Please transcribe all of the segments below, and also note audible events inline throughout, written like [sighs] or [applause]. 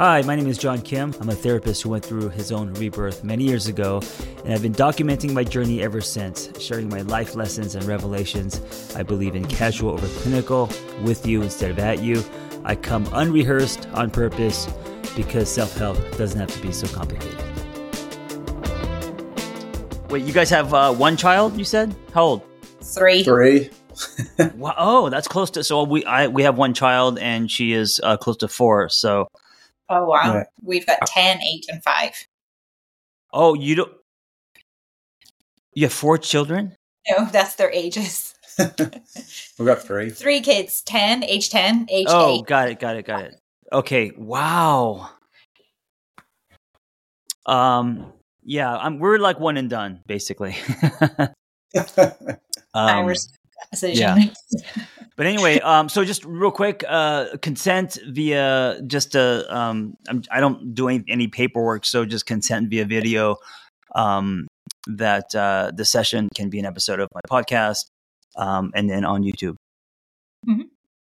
Hi, my name is John Kim. I'm a therapist who went through his own rebirth many years ago, and I've been documenting my journey ever since, sharing my life lessons and revelations. I believe in casual over clinical, with you instead of at you. I come unrehearsed on purpose because self help doesn't have to be so complicated. Wait, you guys have uh, one child, you said? How old? Three. Three. [laughs] wow, oh, that's close to. So we I, we have one child, and she is uh, close to four. So Oh wow. Yeah. We've got 10, 8, and 5. Oh, you don't. You have four children? No, [laughs] that's their ages. [laughs] We've got three. Three kids, 10, age 10, age Oh, 8. got it, got it, got it. Okay, wow. Um, yeah, I'm, we're like one and done, basically. [laughs] I um, decision. yeah. But anyway, [laughs] um, so just real quick, uh, consent via just a, um, I'm, I don't do any, any paperwork, so just consent via video. Um, that uh, the session can be an episode of my podcast, um, and then on YouTube.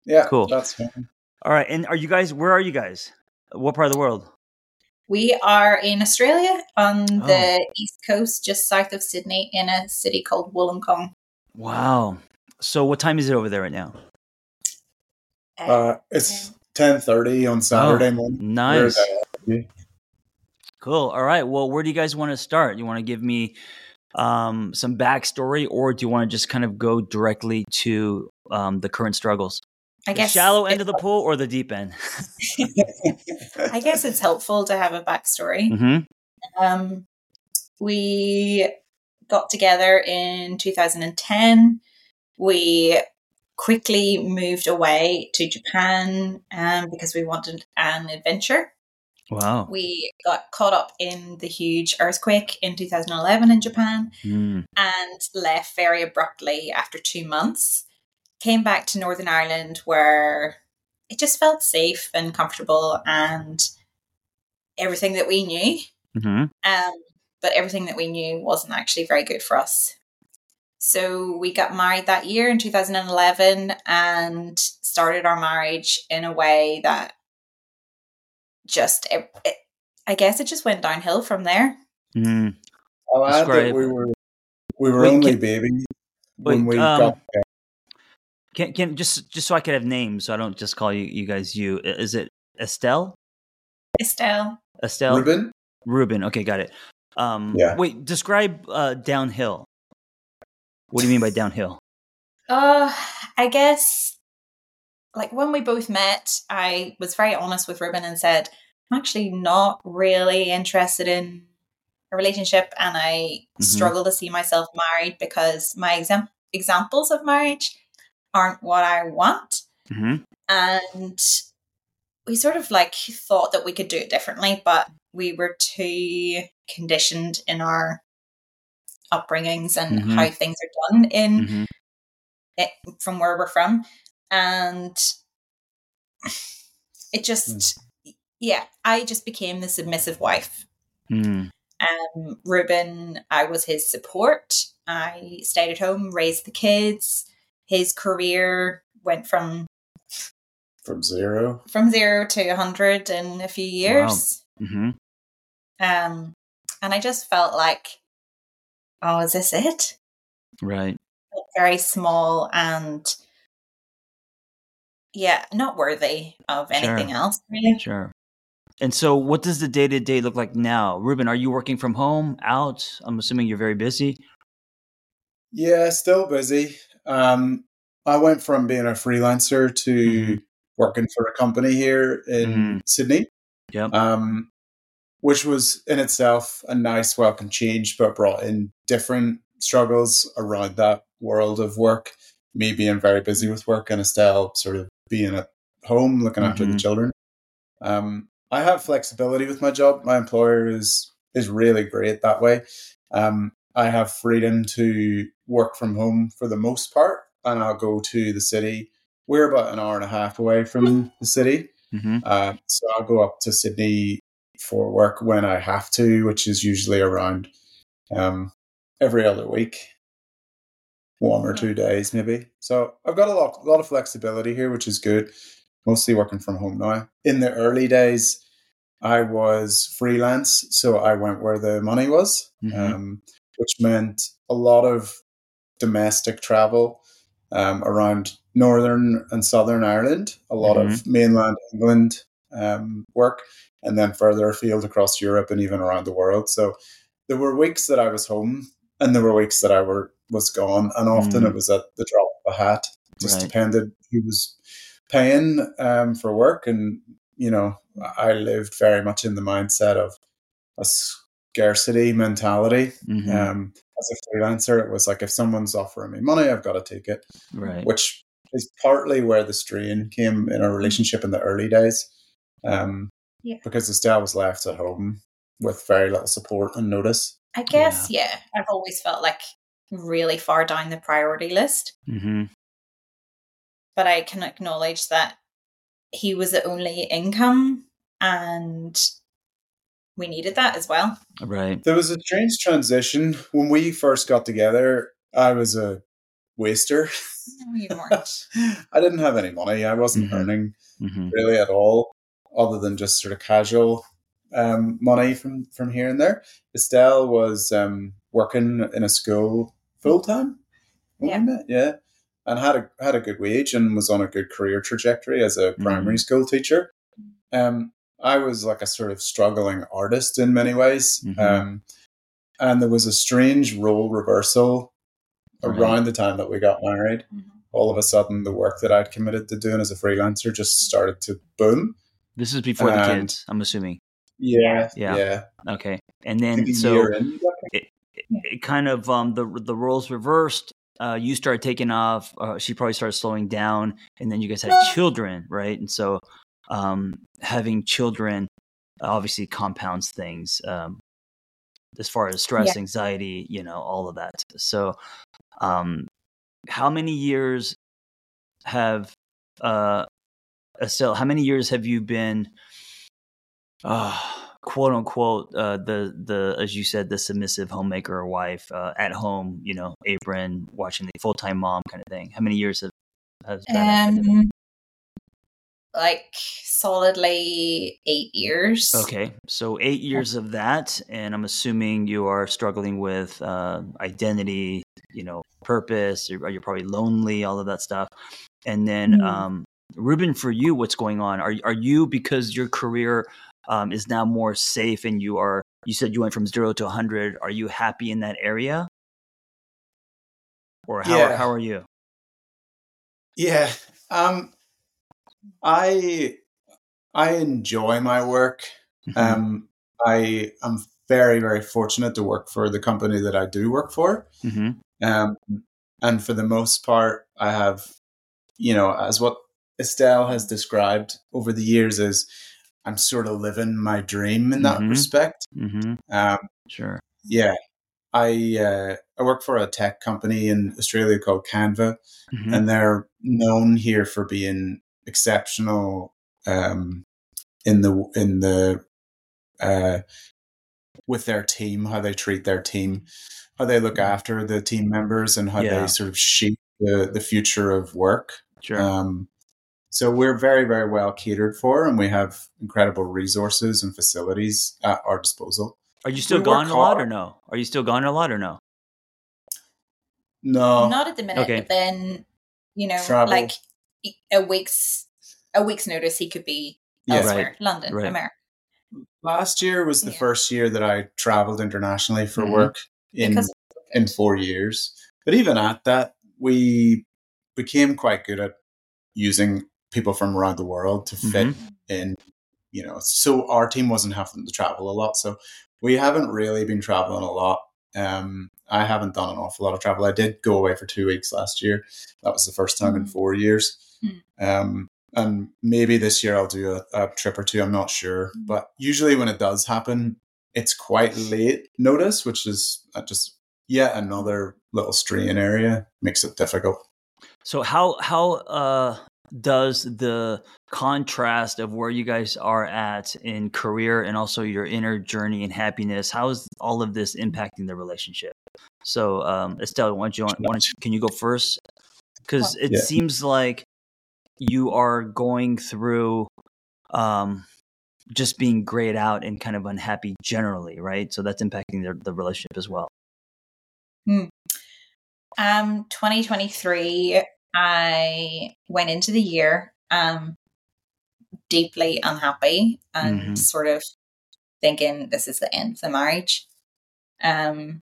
yeah, Cool. That's fine. All right, and are you guys? Where are you guys? What part of the world? We are in Australia on the Oh. east coast, just south of Sydney, in a city called Wollongong. Wow. So what time is it over there right now? Uh, it's ten thirty on Saturday morning. Oh, Nice. Uh, Cool. All right. Well, where do you guys want to start? You want to give me um, some backstory, or do you want to just kind of go directly to um, the current struggles? I The guess shallow end of the pool or the deep end? [laughs] I guess it's helpful to have a backstory. mm-hmm. Um, we got together in 2010. We quickly moved away to Japan um, because we wanted an adventure. Wow. We got caught up in the huge earthquake in 2011 in Japan Mm. and left very abruptly after two months. Came back to Northern Ireland where it just felt safe and comfortable and everything that we knew hmm um, but everything that we knew wasn't actually very good for us. So we got married that year in 2011 and started our marriage in a way that just, it, it, I guess it just went downhill from there. Mm. I'll add Describe- that we were we were Wait, only can- babies when wait, we um, got Can can just just so I could have names, so I don't just call you you guys you. Is it Estelle? Estelle, Estelle. Ruben. Ruben. Okay, got it. Um, Yeah. Wait, describe uh, downhill. What do you mean by downhill? uh, I guess like when we both met, I was very honest with Ruben and said, I'm actually not really interested in a relationship and I Mhm. struggle to see myself married because my exam- examples of marriage aren't what I want. hmm And we sort of like thought that we could do it differently, but we were too conditioned in our upbringings and Mhm. how things are done in hmm it, from where we're from. And it just yeah i just became the submissive wife. Mm. um ruben i was his support. I stayed at home raised the kids. His career went from from zero. from zero to 100 in a few years. Hmm um and i just felt like oh is this it Right. very small and yeah not worthy of anything Sure. else really Sure. And so, what does the day to day look like now, Ruben? Are you working from home, out? I'm assuming you're very busy. Yeah, still busy. Um, I went from being a freelancer to Mhm. working for a company here in Mhm. Sydney. Yep. um, which was in itself a nice, welcome change, but brought in different struggles around that world of work. Me being very busy with work, and Estelle sort of being at home looking after the Mhm. children. Um, I have flexibility with my job. My employer is is really great that way. Um, I have freedom to work from home for the most part, and I'll go to the city. We're about an hour and a half away from the city. hmm Uh, so I'll go up to Sydney for work when I have to, which is usually around um, every other week, one or two days maybe. So I've got a lot, lot of flexibility here, which is good. Mostly working from home now. In the early days, I was freelance, so I went where the money was, Mhm. um, which meant a lot of domestic travel um, around northern and southern Ireland, a lot of mainland England um, work, and then further afield across Europe and even around the world. So there were weeks that I was home, and there were weeks that I were was gone, and often Mm. it was at the drop of a hat. Just Right. depended who was paying um, for work, and you know, I lived very much in the mindset of a scarcity mentality. Mhm. Um, as a freelancer, it was like if someone's offering me money, I've got to take it, right. which is partly where the strain came in our relationship in the early days. Um, Yeah. Because Estelle was left at home with very little support and notice. I guess, yeah. I've always felt like really far down the priority list, hmm but I can acknowledge that he was the only income and we needed that as well. Right. There was a strange transition when we first got together. I was a waster. No, you weren't. [laughs] I didn't have any money. I wasn't Mhm. earning hmm really at all, other than just sort of casual um, money from from here and there. Estelle was um, working in a school full time. Yeah. yeah, and had a had a good wage and was on a good career trajectory as a primary school teacher. Um, I was like a sort of struggling artist in many ways, Mhm. um, and there was a strange role reversal Right. around the time that we got married Mhm. all of a sudden the work that I'd committed to doing as a freelancer just started to boom. This is before the kids, I'm assuming. Yeah, Yeah. yeah. Okay. And then think a so year in, it kind of um the the roles reversed. Uh, you started taking off. Uh, she probably started slowing down, and then you guys had children, right? And so, um, having children obviously compounds things um, as far as stress, Yeah. anxiety, you know, all of that. So, um, how many years have uh, Estelle? How many years have you been? uh, quote unquote uh, the the as you said the submissive homemaker or wife uh, at home you know apron watching the full time mom kind of thing how many years have has that? Um, like solidly eight years. okay so eight years of that and i'm assuming you are struggling with uh, identity you know purpose you're, you're probably lonely all of that stuff and then Mhm. um ruben for you what's going on are, are you because your career um, is now more safe and you are you said you went from zero to 100 are you happy in that area or how, Yeah. how are you yeah. Um, I I enjoy my work. Mm-hmm. Um, I am very very fortunate to work for the company that I do work for. hmm Um, and for the most part, I have, you know, as what Estelle has described over the years, is I'm sort of living my dream in that Mhm. respect. hmm Um, sure yeah, I uh, I work for a tech company in Australia called Canva, Mhm. and they're known here for being exceptional um, in the in the uh, with their team, how they treat their team, how they look after the team members, and how Yeah. they sort of shape the the future of work. sure Um, so we're very very well catered for, and we have incredible resources and facilities at our disposal. are you still we gone a lot or no are you still gone a lot or no No, Not at the minute, Okay. but then you know, Travel. like a week's a week's notice, he could be yeah. elsewhere, London, Right. America. Last year was the Yeah. first year that I traveled internationally for Mhm. work in Because in four years. But even at that, we became quite good at using people from around the world to fit Mm-hmm. in. You know, so our team wasn't having to travel a lot, so we haven't really been traveling a lot. Um, I haven't done an awful lot of travel. I did go away for two weeks last year. That was the first time in Mhm. four years. Mm. Um, and maybe this year I'll do a, a trip or two. I'm not sure, Mm. but usually when it does happen, it's quite late notice, which is uh, just yet another little strain area. Makes it difficult. So how how uh does the contrast of where you guys are at in career and also your inner journey and happiness how is all of this impacting the relationship? So um Estelle, why don't you why don't you, can you go first? Because it Yeah. seems like you are going through um just being grayed out and kind of unhappy generally, right? So that's impacting the, the relationship as well. Hmm. Um, 2023, I went into the year um, deeply unhappy and mm-hmm. sort of thinking this is the end of the marriage. Um,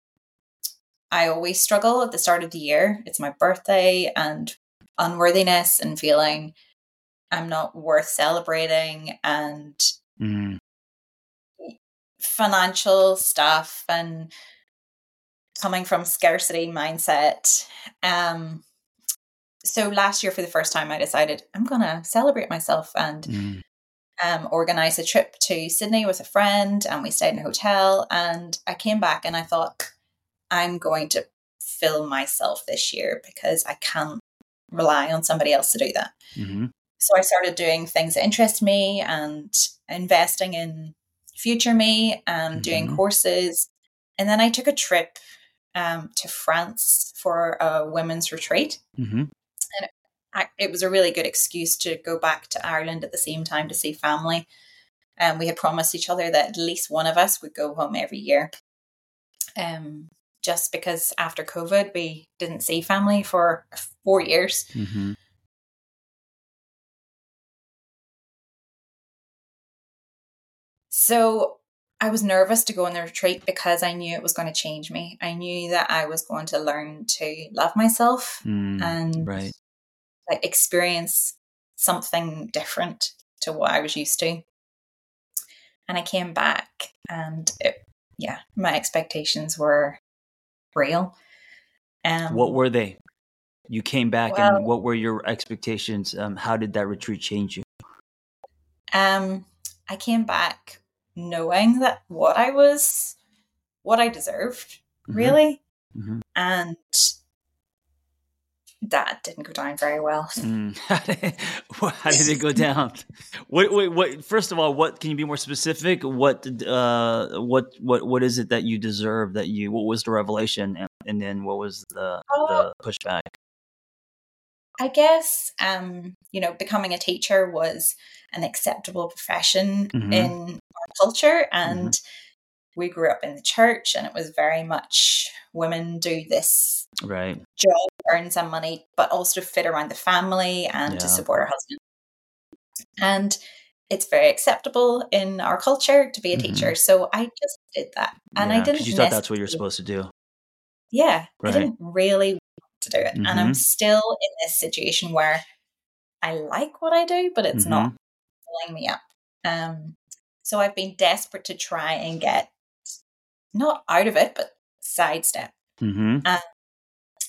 I always struggle at the start of the year. It's my birthday and unworthiness and feeling I'm not worth celebrating and mm. financial stuff and coming from scarcity mindset. Um, so last year, for the first time, I decided I'm going to celebrate myself and mm. um, organize a trip to Sydney with a friend. And we stayed in a hotel. And I came back and I thought, I'm going to fill myself this year because I can't rely on somebody else to do that. Mm-hmm. So I started doing things that interest me and investing in future me and mm-hmm. doing courses. And then I took a trip um, to France for a women's retreat. Mm-hmm. It, was a really good excuse to go back to Ireland at the same time to see family. And um, we had promised each other that at least one of us would go home every year. Um, just because after COVID, we didn't see family for four years. Mm-hmm. So I was nervous to go on the retreat because I knew it was going to change me. I knew that I was going to learn to love myself mm, and right. Like experience something different to what I was used to. And I came back and it, yeah, my expectations were real. Um, what were they? You came back, well, and what were your expectations? Um, how did that retreat change you? Um, I came back knowing that what I was, what I deserved, mm-hmm. really, mm-hmm. and that didn't go down very well. Mm. [laughs] How did it go down? what, wait, what? First of all, what can you be more specific? What, uh, what, what, what is it that you deserve? That you? What was the revelation, and, and then what was the the pushback? I guess, um, you know, becoming a teacher was an acceptable profession mm-hmm. in our culture, and mm-hmm. we grew up in the church, and it was very much women do this right job earn some money, but also fit around the family and yeah. to support her husband. And it's very acceptable in our culture to be a mm-hmm. teacher. So I just did that. And yeah, I didn't. You thought that's what you're supposed to do. Yeah. Right. I didn't really want to do it. Mm-hmm. And I'm mm-hmm. still in this situation where I like what I do, but it's mm-hmm. not filling me up. Um, so I've been desperate to try and get not out of it, but sidestep. Mm-hmm. Um,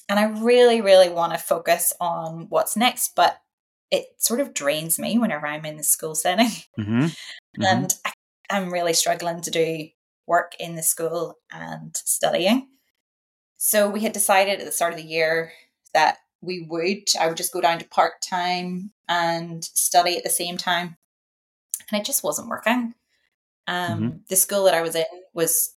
and I really, really want to focus on what's next, but it sort of drains me whenever I'm in the school setting. Mm-hmm. [laughs] Mm-hmm. And I, I'm really struggling to do work in the school and studying. So we had decided at the start of the year that we would, I would just go down to part time and study at the same time. And it just wasn't working. Um, mm-hmm. The school that I was in was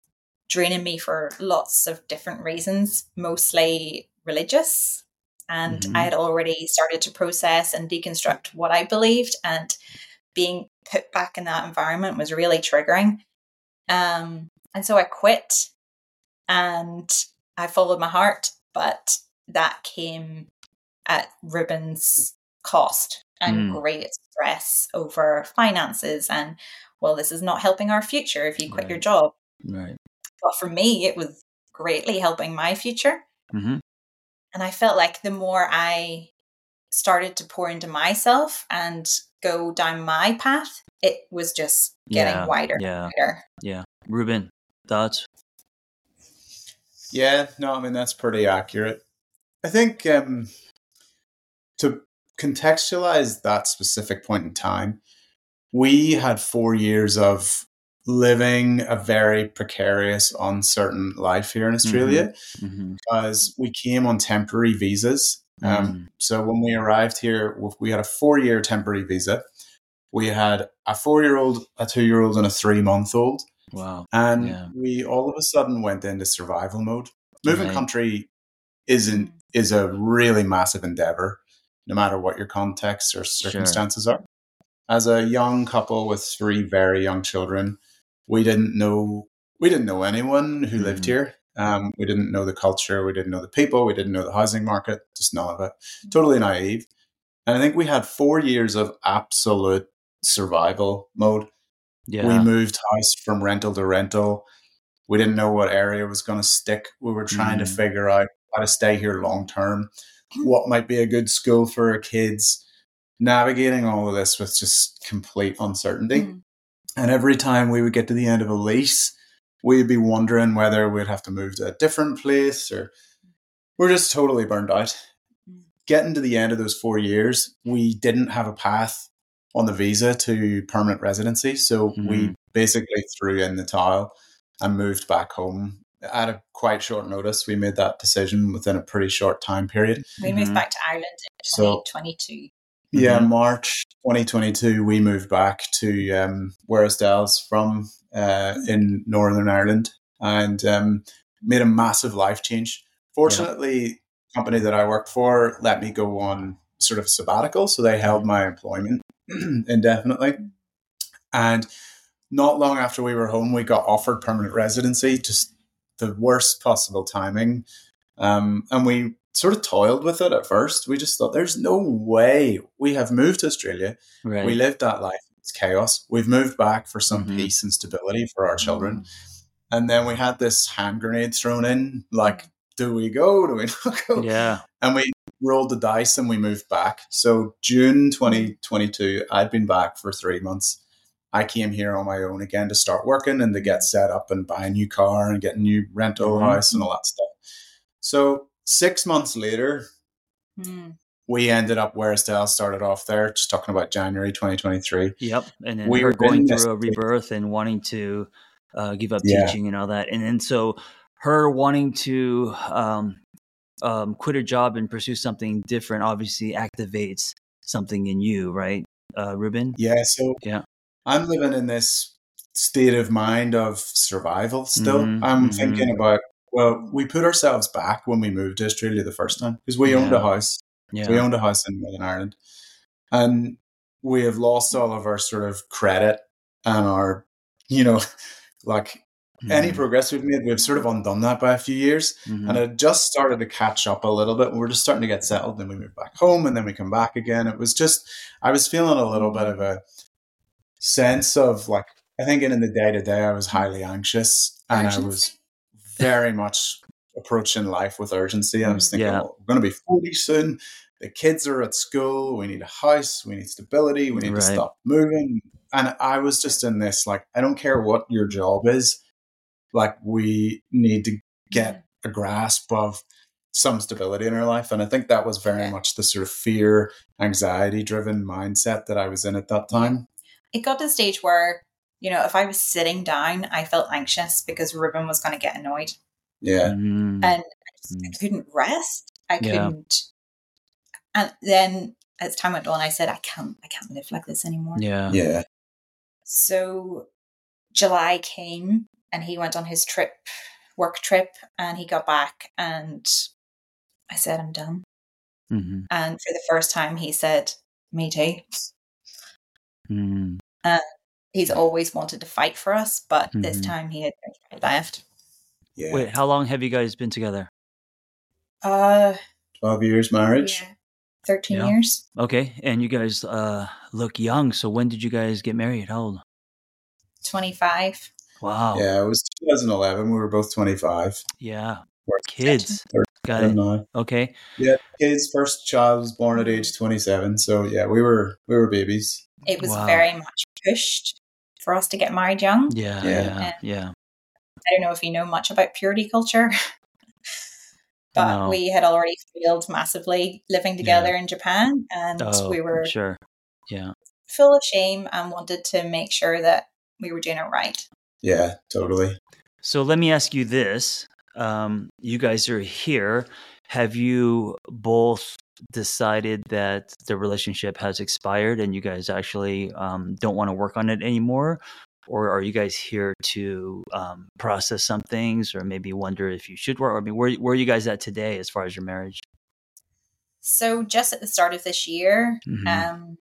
draining me for lots of different reasons, mostly religious. And mm-hmm. I had already started to process and deconstruct what I believed. And being put back in that environment was really triggering. Um, and so I quit and I followed my heart, but that came at Ruben's cost and mm. great stress over finances and well this is not helping our future if you quit right. your job right but for me it was greatly helping my future mm-hmm. And I felt like the more I started to pour into myself and go down my path, it was just getting yeah, wider. Yeah. Wider. Yeah. Ruben, thoughts? Yeah, no, I mean, that's pretty accurate. I think um, to contextualize that specific point in time, we had four years of living a very precarious, uncertain life here in Australia mm-hmm. mm-hmm. because we came on temporary visas. Um, mm. So when we arrived here, we had a four year temporary visa. We had a four year old, a two year old, and a three month old. Wow. And yeah. we all of a sudden went into survival mode. Moving right. country isn't is a really massive endeavor, no matter what your context or circumstances sure. are. as a young couple with three very young children, we didn't know we didn't know anyone who lived Mhm. here. Um, we didn't know the culture, we didn't know the people, we didn't know the housing market, just none of it. Totally naive. And I think we had four years of absolute survival mode. Yeah. We moved house from rental to rental. We didn't know what area was going to stick. We were trying to Mhm. figure out how to stay here long term, what might be a good school for our kids. Navigating all of this with just complete uncertainty. Mm. And every time we would get to the end of a lease, we'd be wondering whether we'd have to move to a different place or we're just totally burned out. Getting to the end of those four years, we didn't have a path on the visa to permanent residency. So we Mhm. basically threw in the towel and moved back home at a quite short notice. We made that decision within a pretty short time period. We moved Mhm. back to Ireland in So- 2022. Yeah, Mhm. March 2022, we moved back to um, Wearstells from uh, in Northern Ireland and um, made a massive life change. Fortunately, the company that I worked for let me go on sort of sabbatical, so they held my employment [clears throat] indefinitely. And not long after we were home, we got offered permanent residency, just the worst possible timing. Um, and we sort of toiled with it at first. We just thought, there's no way we have moved to Australia. right. We lived that life. It's chaos. We've moved back for some Mhm. peace and stability for our children. And then we had this hand grenade thrown in like, do we go? Do we [laughs] not go? yeah. And we rolled the dice and we moved back. So June 2022, I'd been back for three months. I came here on my own again to start working and to get set up and buy a new car and get a new rental Mhm. house and all that stuff. So six months later, Mm. we ended up where Estelle started off there, just talking about January 2023. Yep. And then We were going through a rebirth and wanting to uh, give up Yeah. teaching and all that. And then so her wanting to um, um, quit her job and pursue something different obviously activates something in you, right, uh, Ruben? Yeah, so Yeah. I'm living in this state of mind of survival still. Mhm, I'm mhm. thinking about, well, we put ourselves back when we moved to Australia the first time because we owned a house. Yeah. We owned a house in Northern Ireland. And we have lost all of our sort of credit and our, you know, [laughs] like any Mhm, progress we've made, we've sort of undone that by a few years. mhm. And it just started to catch up a little bit. We're just starting to get settled. Then we move back home and then we come back again. It was just, I was feeling a little bit of a sense of like, I think in the day to day, I was highly anxious and I was? Very much approaching life with urgency. I was mm, thinking, Yeah. well, we're going to be 40 soon. The kids are at school. We need a house. We need stability. We need Right. to stop moving. And I was just in this, like, I don't care what your job is. Like, we need to get mm-hmm. a grasp of some stability in our life. And I think that was very much the sort of fear, anxiety driven mindset that I was in at that time. It got to the stage where, you know, if I was sitting down, I felt anxious because Ruben was going to get annoyed. Yeah. Mhm. And I, just, I Mm. couldn't rest. I couldn't. And then as time went on, I said, I can't, I can't live like this anymore. Yeah. Yeah. So July came and he went on his trip, work trip, and he got back and I said, I'm done. Mhm, And for the first time, he said, Me too. mhm. He's always wanted to fight for us, but this Mhm. time he had left. Yeah. Wait, how long have you guys been together? Uh, 12 years marriage. yeah, 13 Yeah. years. Okay, and you guys uh, look young. So when did you guys get married? How old? 25. Wow. Yeah, it was 2011. We were both 25. Yeah. We're Kids. Got it. now. Okay. Yeah, his first child was born at age 27. So yeah, we were we were babies. It was Wow. very much pushed for us to get married young. Yeah. Yeah. Yeah. Yeah. I don't know if you know much about purity culture, [laughs] but No. we had already failed massively living together in Japan, and Oh, we were sure. Yeah. full of shame and wanted to make sure that we were doing it right. Yeah, totally. So let me ask you this. Um, you guys are here. Have you both decided that the relationship has expired and you guys actually um, don't want to work on it anymore? Or are you guys here to um, process some things or maybe wonder if you should work? I mean, where, where are you guys at today as far as your marriage? So, just at the start of this year, Mhm. um,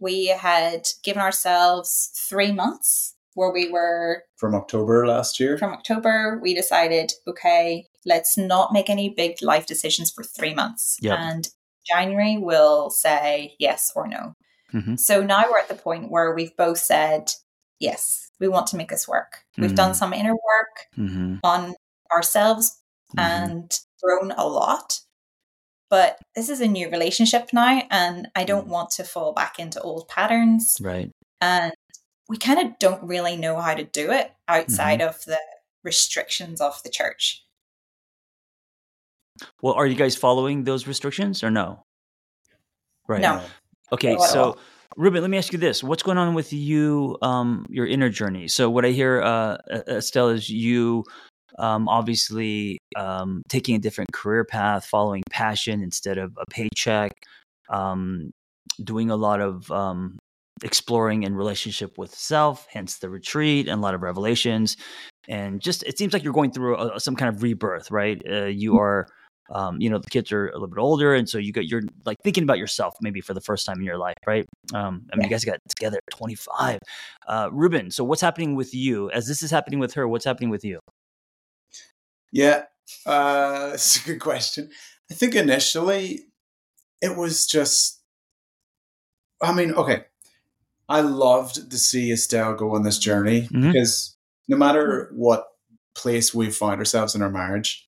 we had given ourselves three months where we were from October last year. from October, we decided, okay, let's not make any big life decisions for three months. Yep. And January we'll say yes or no. Mhm. So now we're at the point where we've both said, yes, we want to make this work. We've done Mhm. some inner work Mm-hmm. on ourselves and grown a lot. But this is a new relationship now, and I don't want to fall back into old patterns. Right. And we kind of don't really know how to do it outside of the restrictions of the church. Well, are you guys following those restrictions or no? Right. No. Okay, at so. Ruben, let me ask you this: What's going on with you, um, your inner journey? So, what I hear, uh, Estelle, is you um, obviously um, taking a different career path, following passion instead of a paycheck, um, doing a lot of um, exploring in relationship with self, hence the retreat, and a lot of revelations. And just it seems like you're going through a, some kind of rebirth, right? Uh, you are um, you know the kids are a little bit older and so you got you're like thinking about yourself maybe for the first time in your life right? Um, i mean you guys got together at 25 uh, ruben so what's happening with you? As this is happening with her what's happening with you? Yeah, uh, [laughs] it's a good question. I think initially it was just, I mean, okay, I loved to see Estelle go on this journey Mhm. because no matter what place we found ourselves in our marriage,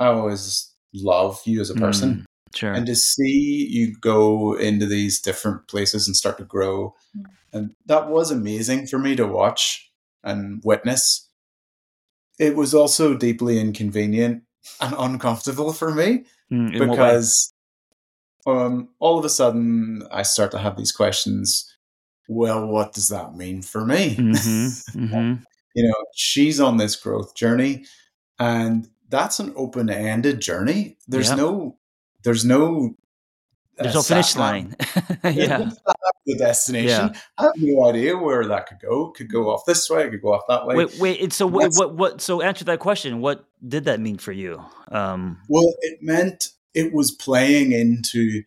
I always love you as a person. Mm, sure And to see you go into these different places and start to grow, Mm. and that was amazing for me to watch and witness. It was also deeply inconvenient and uncomfortable for me Mm, in what way? because um, all of a sudden I start to have these questions. Well, what does that mean for me? Mhm, [laughs] mhm. you know, she's on this growth journey, and that's an open-ended journey. There's Yeah. no, there's no, uh, there's no finish line [laughs] yeah no sat nav to the destination. I have no idea where that could go. Could go off this way. Could go off that way. wait wait so wait, what what so answer that question what did that mean for you um Well, it meant it was playing into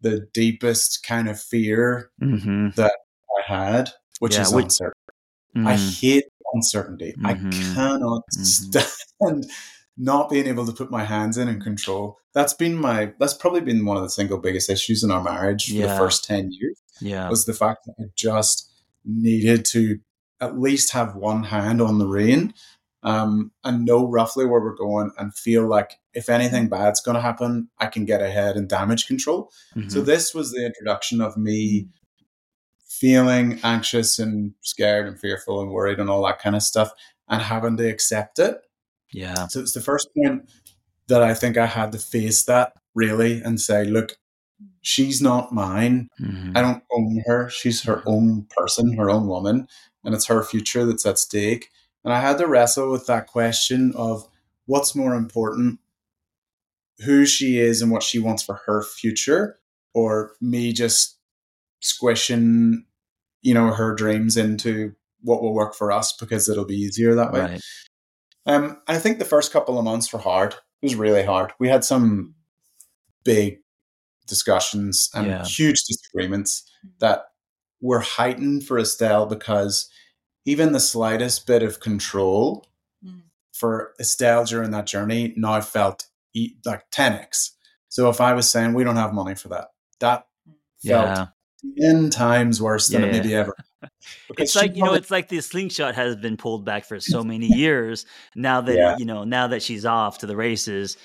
the deepest kind of fear mhm, I had, which Yeah, is which- uncertainty. I mhm, hate uncertainty. I Mhm. cannot Mhm. stand not being able to put my hands in and control. That's been my. That's probably been one of the single biggest issues in our marriage for Yeah. the first ten years yeah was the fact that I just needed to at least have one hand on the rein um, and know roughly where we're going and feel like if anything bad's going to happen, I can get ahead and damage control. So mhm, this was the introduction of me feeling anxious and scared and fearful and worried and all that kind of stuff and having to accept it. Yeah So it's the first point that I think I had to face that really and say, look, she's not mine. mhm, I don't own her. She's her own person, her own woman, and it's her future that's at stake. And I had to wrestle with that question of what's more important, who she is and what she wants for her future, or me just squishing, you know, her dreams into what will work for us because it'll be easier that way. right Um, I think the first couple of months were hard. It was really hard. We had some big discussions and Yeah. huge disagreements that were heightened for Estelle because even the slightest bit of control Mm. for Estelle during that journey now felt e- like 10x. So if I was saying we don't have money for that, that felt yeah 10 times worse than Yeah. it maybe ever. Because it's like you know it's like the slingshot has been pulled back for so many years now that Yeah. you know now that she's off to the races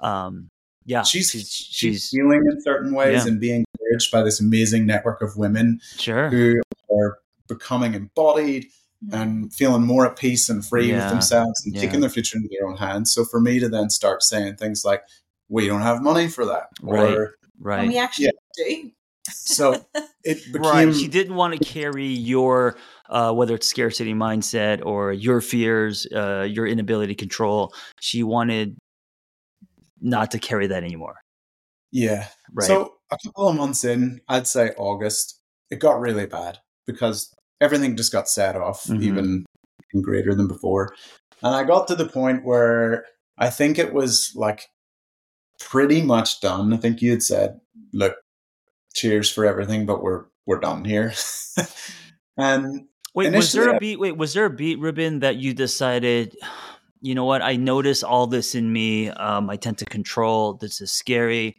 um yeah she's, she's she's she's feeling in certain ways Yeah. and being encouraged by this amazing network of women sure who are becoming embodied and feeling more at peace and free Yeah. with themselves and Yeah. taking their future into their own hands. So for me to then start saying things like, "We don't have money for that," Right. or And right we actually do. So it [laughs] became right she didn't want to carry your uh, whether it's scarcity mindset or your fears uh, your inability to control she wanted not to carry that anymore yeah. right So a couple of months in, I'd say August, it got really bad because everything just got set off Mhm. even greater than before. And I got to the point where I think it was like pretty much done. I think you had said, look, cheers for everything, but we're we're done here. [laughs] and Wait, was there a beat? Wait, was there a beat, Ruben, that you decided? You know what? I notice all this in me. Um, I tend to control. This is scary.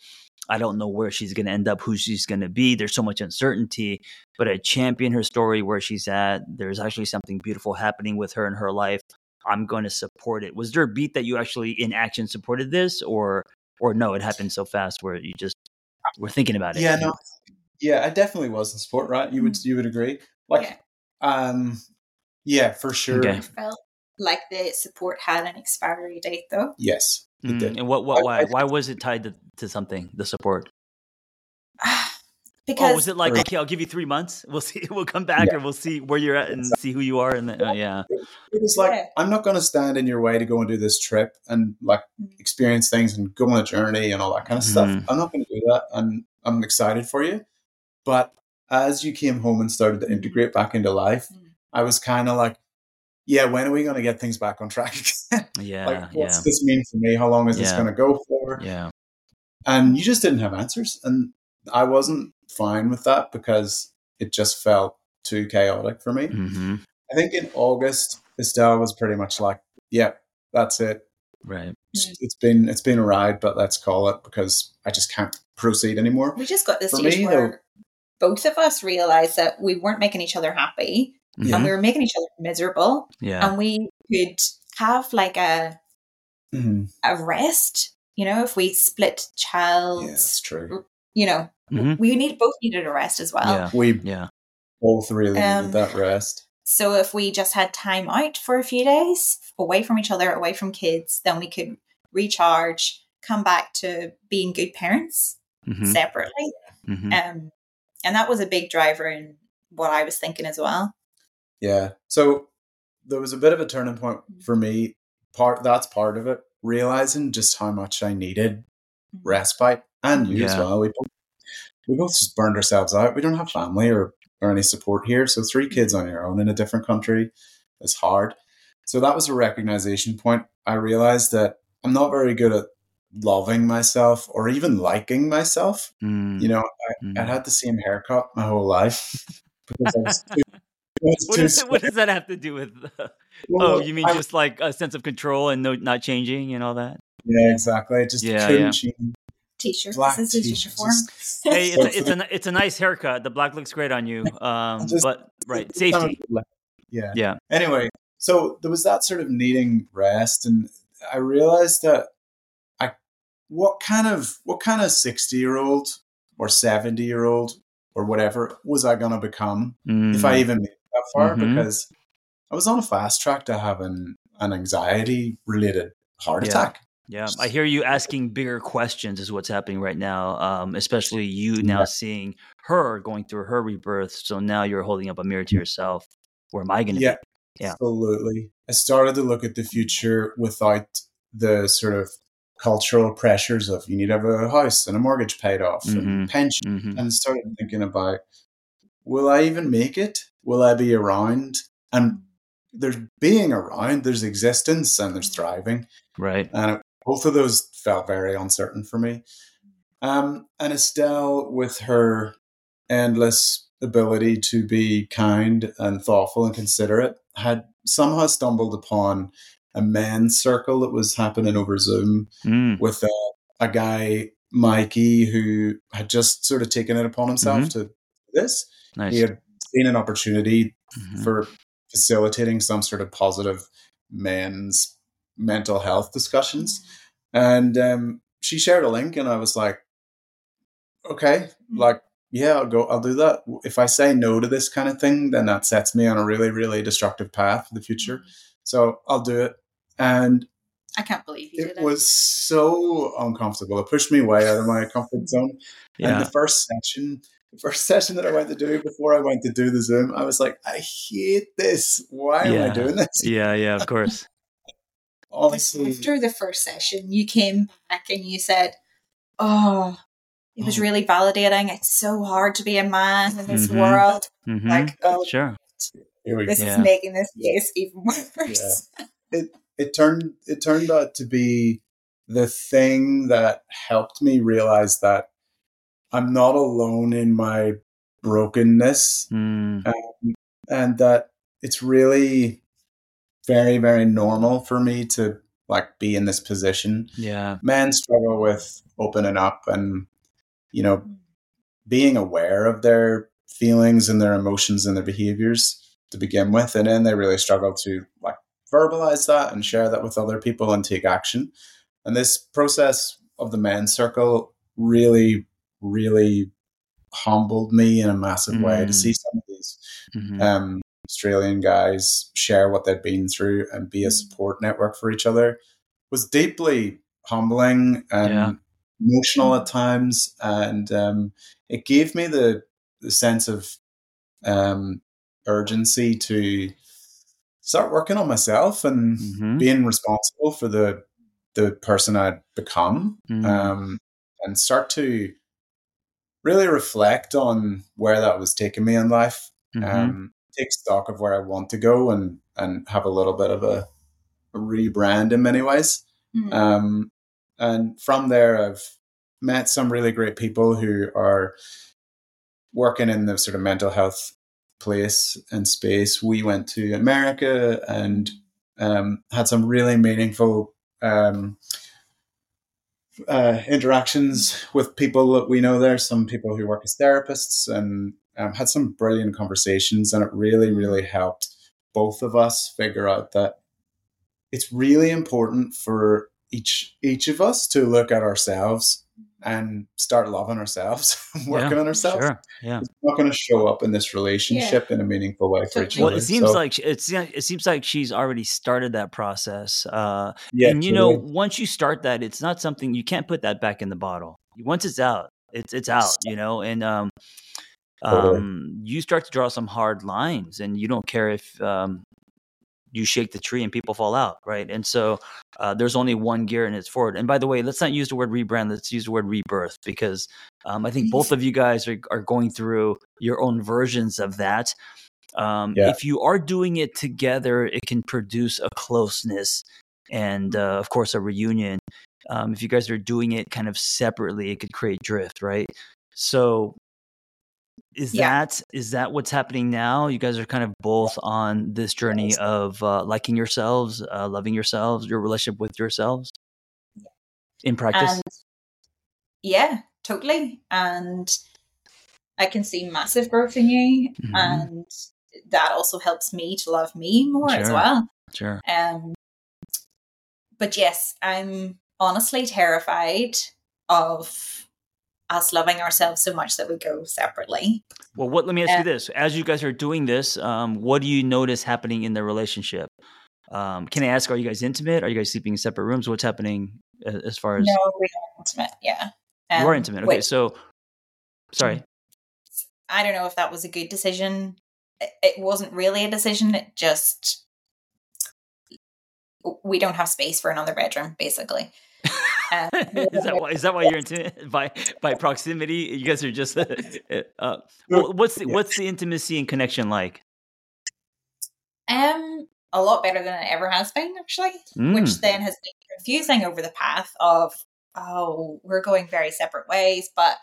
I don't know where she's going to end up, who she's going to be. There's so much uncertainty, but I champion her story where she's at. There's actually something beautiful happening with her in her life. I'm going to support it. Was there a beat that you actually in action supported this, or or no? It happened so fast where you just were thinking about it. yeah, no, yeah, I definitely was in sport, right? You would you would agree? Like, um, yeah, for sure. Okay. Felt like the support had an expiry date though. Yes, it Mm, did. And what? What? I- Why? I- Why was it tied to, to something? The support. Because oh, was it like Right. okay? I'll give you three months. [laughs] We'll see. We'll come back, Yeah. and we'll see where you're at, and see who you are. And then, uh, yeah, It was like Yeah. I'm not going to stand in your way to go and do this trip and like Mm. experience things and go on a journey and all that kind of Mhm. stuff. I'm not going to do that, and I'm excited for you. But as you came home and started to integrate back into life, Mm. I was kind of like, "Yeah, when are we going to get things back on track [laughs] again? yeah, like, what's yeah, this mean for me? How long is this going to go for?" yeah. And you just didn't have answers, and I wasn't fine with that because it just felt too chaotic for me. hmm I think in August, Estelle was pretty much like, "Yeah, that's it. Right. It's, it's been it's been a ride, but let's call it because I just can't proceed anymore." we just got this For stage me, where both of us realized that we weren't making each other happy Mhm. and we were making each other miserable Yeah. and we could have like a Mhm. a rest you know if we split child Yeah, true. you know Mhm. we need both needed a rest as well Yeah. We Yeah. both really Um, needed that rest. so if we just had time out for a few days away from each other away from kids then we could recharge come back to being good parents hmm separately hmm um and that was a big driver in what i was thinking as well Yeah. So there was a bit of a turning point for me. Part that's part of it. Realizing just how much I needed respite, and you as well. We both, we both just burned ourselves out. We don't have family or or any support here. So three kids on your own in a different country is hard. So that was a recognition point. I realized that I'm not very good at loving myself or even liking myself. Mm. You know, I, Mm. I had the same haircut my whole life [laughs] because too, What, it, what does that have to do with? oh, well, you mean I- just like a sense of control and no, not changing and all that? Yeah, exactly. Just Yeah, couldn't yeah. change t-shirt black this is his t-shirts. uniform Hey, it's a, it's a it's a nice haircut. The black looks great on you. [laughs] Um, Just- but right, [laughs] safety. Yeah. Yeah. Anyway, so there was that sort of needing rest, and I realized that I, what kind of what kind of sixty year old or seventy year old or whatever was I going to become if I Mm. even made it that far? Mhm. Because I was on a fast track to having an anxiety related heart Yeah. attack. Yeah, I hear you asking bigger questions is what's happening right now. Um, especially you now Yeah. seeing her going through her rebirth. So now you're holding up a mirror to yourself. Where am I going to Yeah, be? Yeah. absolutely. I started to look at the future without the sort of cultural pressures of you need to have a house and a mortgage paid off Mhm. and pension, hmm and started thinking about will I even make it? Will I be around? And there's being around, there's existence, and there's thriving, Right. and it, both of those felt very uncertain for me. Um, and Estelle, with her endless ability to be kind and thoughtful and considerate, had somehow stumbled upon a men's circle that was happening over Zoom Mm. with a, a guy, Mikey, who had just sort of taken it upon himself to do this. Nice. He had seen an opportunity Mhm. for facilitating some sort of positive men's mental health discussions. And um, she shared a link, and I was like, okay, like, yeah, I'll go, I'll do that. If I say no to this kind of thing, then that sets me on a really, really destructive path for the future. So I'll do it. And i can't believe you it did it was so uncomfortable. It pushed me way out of my comfort zone. Yeah. And the first session, the first [laughs] session that I went to do before I went to do the Zoom, I was like, I hate this. Why am Yeah. I doing this? Yeah. Yeah. Of course. Obviously, after the first session you came back and you said oh it was Oh. really validating it's so hard to be a man in this Mhm. world hmm like oh Sure. here we go. this Yeah. is making this case even worse It turned it turned out to be the thing that helped me realize that I'm not alone in my brokenness Mm. um, and that it's really very very normal for me to like be in this position Yeah. men struggle with opening up and you know being aware of their feelings and their emotions and their behaviors to begin with and then they really struggle to like verbalize that and share that with other people and take action and this process of the men's circle really really humbled me in a massive way to Mm. see some of these Mhm. um, Australian guys share what they've been through and be a support network for each other was deeply humbling and Yeah. emotional at times, and um, it gave me the the sense of um, urgency to start working on myself and Mhm. being responsible for the the person I'd become, Mm. um, and start to really reflect on where that was taking me in life Mhm. um, take stock of where I want to go and and have a little bit of a, a rebrand in many ways. Mhm. Um, and from there, I've met some really great people who are working in the sort of mental health place and space. We went to America and um, had some really meaningful um, uh, interactions with people that we know there. Some people who work as therapists and um, had some brilliant conversations, and it really, really helped both of us figure out that it's really important for each each of us to look at ourselves and start loving ourselves, [laughs] working Yeah, on ourselves. Sure. Yeah. It's not going to show up in this relationship in a meaningful way for each Totally. Well, other. it seems So, like it's it seems like she's already started that process. Uh, yeah, and you know, once you start that, it's not something you can't put that back in the bottle. Once it's out, it's it's out. You know, and um, Totally. um, you start to draw some hard lines, and you don't care if um, you shake the tree and people fall out, right? And so uh, there's only one gear and it's forward. And by the way, let's not use the word rebrand. Let's use the word rebirth because um, I think both of you guys are, are going through your own versions of that. Um, Yeah. If you are doing it together, it can produce a closeness and, uh, of course, a reunion. Um, if you guys are doing it kind of separately, it could create drift, right? So, is Yeah. that is that what's happening now? You guys are kind of both on this journey of uh, liking yourselves, uh, loving yourselves, your relationship with yourselves in practice. And yeah, totally. And I can see massive growth in you. Mhm. And that also helps me to love me more as well. sure. Um, but yes, I'm honestly terrified of us loving ourselves so much that we go separately. Well, what? Let me ask you Uh, this: As you guys are doing this, um, what do you notice happening in the relationship? Um, can I ask? Are you guys intimate? Are you guys sleeping in separate rooms? What's happening uh, as far as No, we are intimate. Yeah. you Um, intimate? Okay, which so sorry. I don't know if that was a good decision. It wasn't really a decision. It just we don't have space for another bedroom, basically. Uh, [laughs] is that why? Is that why you're intimate [laughs] by by proximity? You guys are just. [laughs] uh, well, what's the, Yeah. what's the intimacy and connection like? Um, a lot better than it ever has been, actually. Mm. Which then has been confusing over the path of oh, we're going very separate ways, but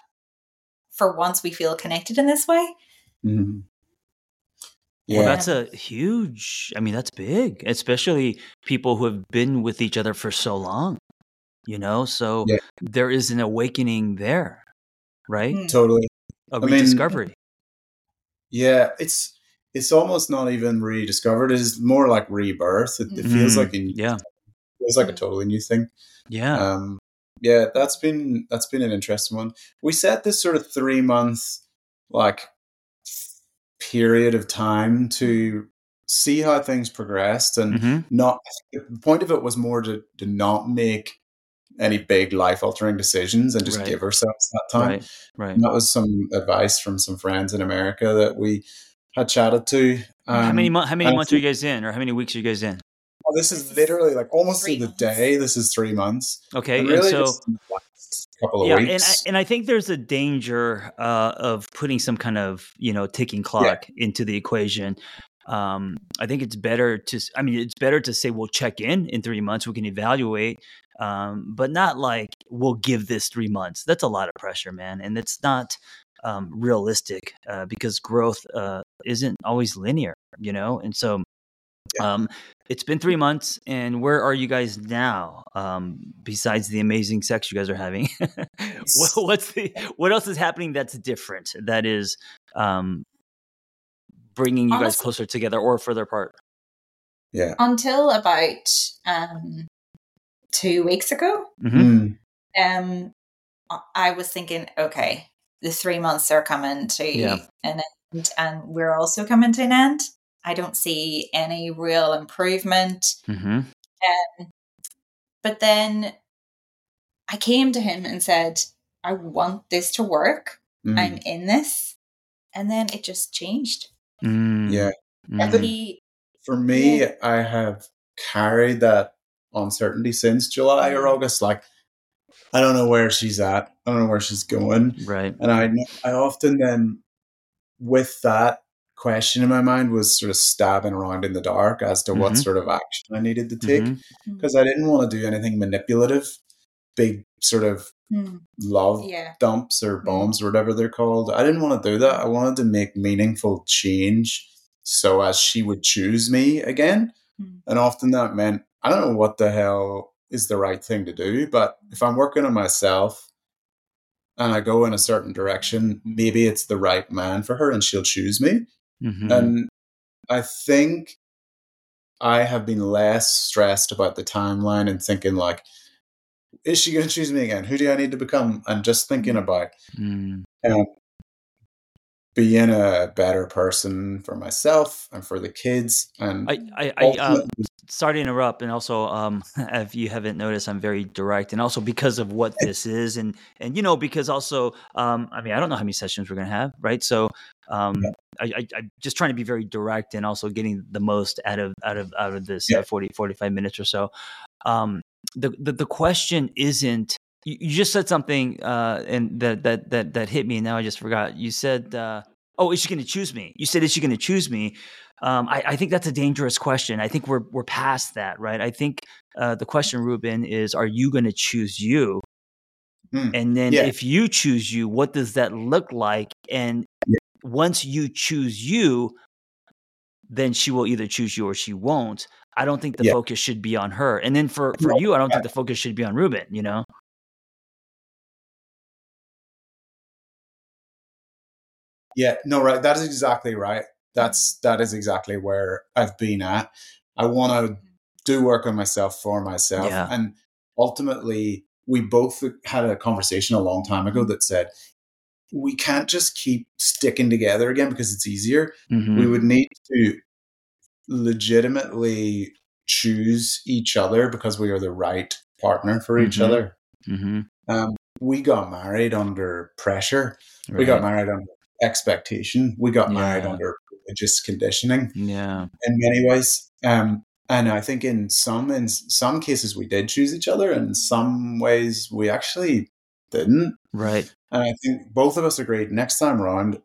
for once we feel connected in this way. Mhm. Well, that's a huge. I mean, that's big, especially people who have been with each other for so long. You know, so Yeah. there is an awakening there, right? Mm. totally. A I mean- rediscovery. Yeah, it's it's almost not even rediscovered. It's more like rebirth. It, it feels Mm, like a new, yeah. it's like a totally new thing. yeah. Um, yeah, that's been that's been an interesting one. We set this sort of three month like period of time to see how things progressed and hmm not the point of it was more to, to not make any big life altering decisions and just Right. give ourselves that time. Right. Right. And that was some advice from some friends in America that we had chatted to. how many Um, mo- how many and I months are you guys in, or how many weeks are you guys in? well, this is literally like almost to the day. This is three months. Okay, And and so just last couple of yeah, and I, and I think there's a danger uh, of putting some kind of you know ticking clock into the equation. Um, I think it's better to. I mean, it's better to say we'll check in in three months. We can evaluate, um, but not like we'll give this three months. That's a lot of pressure, man, and it's not. um, realistic uh, because growth uh, isn't always linear, you know. And so, um, it's been three months, and where are you guys now? Um, besides the amazing sex you guys are having, [laughs] what, what's the what else is happening that's different? That is um, bringing you guys closer together or further apart. Yeah. Until about um, two weeks ago, Mhm. Mm. um, I was thinking, okay, the three months are coming to Yeah. an end, and we're also coming to an end. I don't see any real improvement. Mm-hmm. But then I came to him and said, I want this to work. Mm. I'm in this. And then it just changed. Mm. Yeah. Mm. He, For me, I have carried that uncertainty since July or Mm. August. Like, I don't know where she's at. I don't know where she's going. Right. And I, I often then, with that question in my mind, was sort of stabbing around in the dark as to what Mhm. sort of action I needed to take Mhm. because I didn't want to do anything manipulative, big sort of Hmm, love yeah. dumps or bombs or whatever they're called. I didn't want to do that. I wanted to make meaningful change so as she would choose me again. Mm. And often that meant I don't know what the hell is the right thing to do, but if I'm working on myself and I go in a certain direction, maybe it's the right man for her and she'll choose me. Mhm. And I think I have been less stressed about the timeline and thinking like, is she going to choose me again? Who do I need to become? And just thinking about Mm. being a better person for myself and for the kids. And I, I, I uh, sorry to interrupt, and also, um, [laughs] if you haven't noticed, I'm very direct, and also because of what this is, and and you know, because also, um, I mean, I don't know how many sessions we're gonna have, right? So, um, Yeah. I, I, I'm just trying to be very direct, and also getting the most out of out of out of this Yeah. uh, 40, 45 minutes or so. Um, the the, the question isn't. You, just said something, uh, and that that that that hit me, and now I just forgot. You said, uh, "Oh, is she going to choose me?" You said, "Is she going to choose me?" Um, I, I think that's a dangerous question. I think we're we're past that, right? I think uh, the question, Ruben, is: Are you going to choose you? Hmm. And then, Yeah. if you choose you, what does that look like? And Yeah. once you choose you, then she will either choose you or she won't. I don't think the Yeah. focus should be on her. And then for for No, you, I don't yeah. think the focus should be on Ruben. You know? yeah, no, right. That is exactly right. That's that is exactly where I've been at. I want to do work on myself for myself, Yeah. and ultimately, we both had a conversation a long time ago that said we can't just keep sticking together again because it's easier. Mhm. we would need to legitimately choose each other because we are the right partner for each Mhm. other. Mhm. Um, we got married under pressure. We got married under expectation. We got married under religious conditioning Yeah. in many ways. Um, and I think in some in some cases we did choose each other, and in some ways we actually didn't. Right. And I think both of us agreed next time around,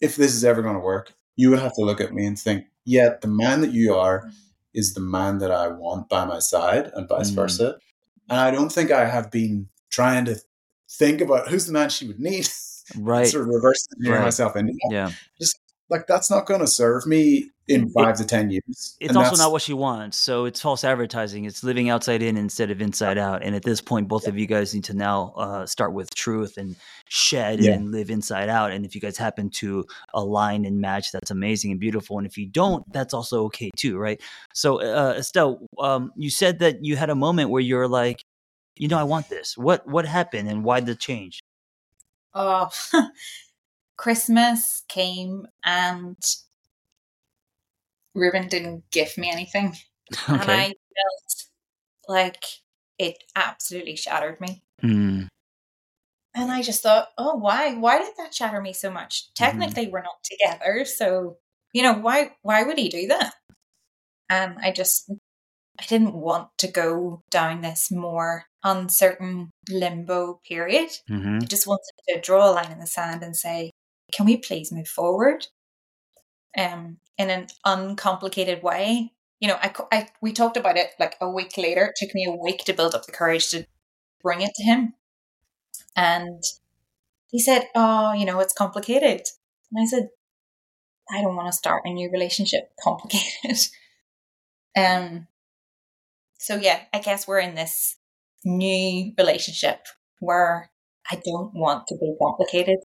if this is ever going to work, you would have to look at me and think, yeah, the man that you are is the man that I want by my side, and vice Mm. versa. And I don't think I have been trying to think about who's the man she would need, [laughs] Right. sort of reverse engineering Right. myself into that. Yeah. Like, that's not going to serve me in It- five to 10 years. It's And also not what she wants. So it's false advertising. It's living outside in instead of inside out. And at this point, both of you guys need to now uh, start with truth and shed Yeah. and live inside out. And if you guys happen to align and match, that's amazing and beautiful. And if you don't, that's also okay too, right? So, uh, Estelle, um, you said that you had a moment where you're like, you know, I want this. What what happened and why the change? Oh, [laughs] Christmas came and Ruben didn't give me anything. And I felt like it absolutely shattered me. Mm, And I just thought, oh, why? Why did that shatter me so much? Technically, we're not together, so you know why? Why would he do that? And I just, I didn't want to go down this more uncertain limbo period. hmm I just wanted to draw a line in the sand and say, can we please move forward? Um, in an uncomplicated way. You know, I, I we talked about it like a week later. It took me a week to build up the courage to bring it to him. And he said, "Oh, you know, it's complicated." And I said, "I don't want to start a new relationship [laughs] complicated." um. So yeah, I guess we're in this new relationship where I don't want to be complicated.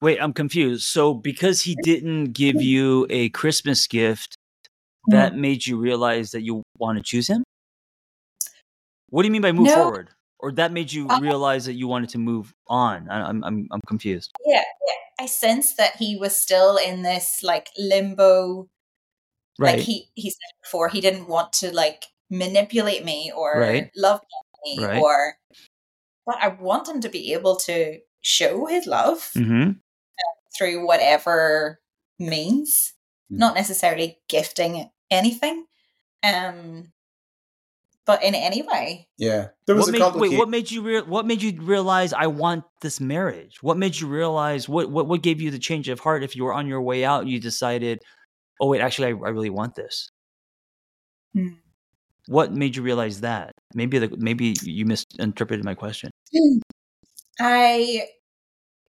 Wait, I'm confused. So because he didn't give you a Christmas gift, that Mm. made you realize that you want to choose him? What do you mean by move No. forward? Or that made you Uh, realize that you wanted to move on? I, I'm I'm I'm confused. Yeah, yeah. I sense that he was still in this like limbo. Right. Like he he said before, he didn't want to like manipulate me or Right. love me Right. or. But I want him to be able to show his love mm-hmm. Through whatever means, Mm. not necessarily gifting anything, um, but in any way. Yeah, there was What a made, complication. wait, what made you rea- what made you realize I want this marriage? What made you realize what, what what gave you the change of heart if you were on your way out you decided, "Oh wait, actually I, I really want this." Hmm. What made you realize that? Maybe the maybe you misinterpreted my question. I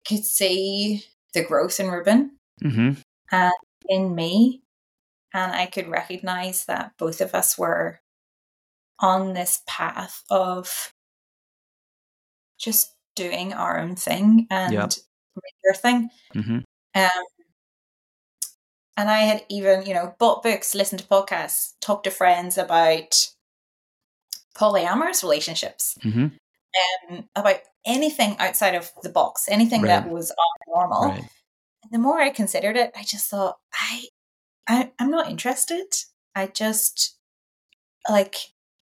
could see the growth in Ruben Mhm. in me, and I could recognize that both of us were on this path of just doing our own thing and Yep. your thing. Mhm. Um, and I had even, you know, bought books, listened to podcasts, talked to friends about polyamorous relationships, Mhm. um, about anything outside of the box, anything that was normal. Right. And the more I considered it, I just thought, I, I, I'm not interested. I just like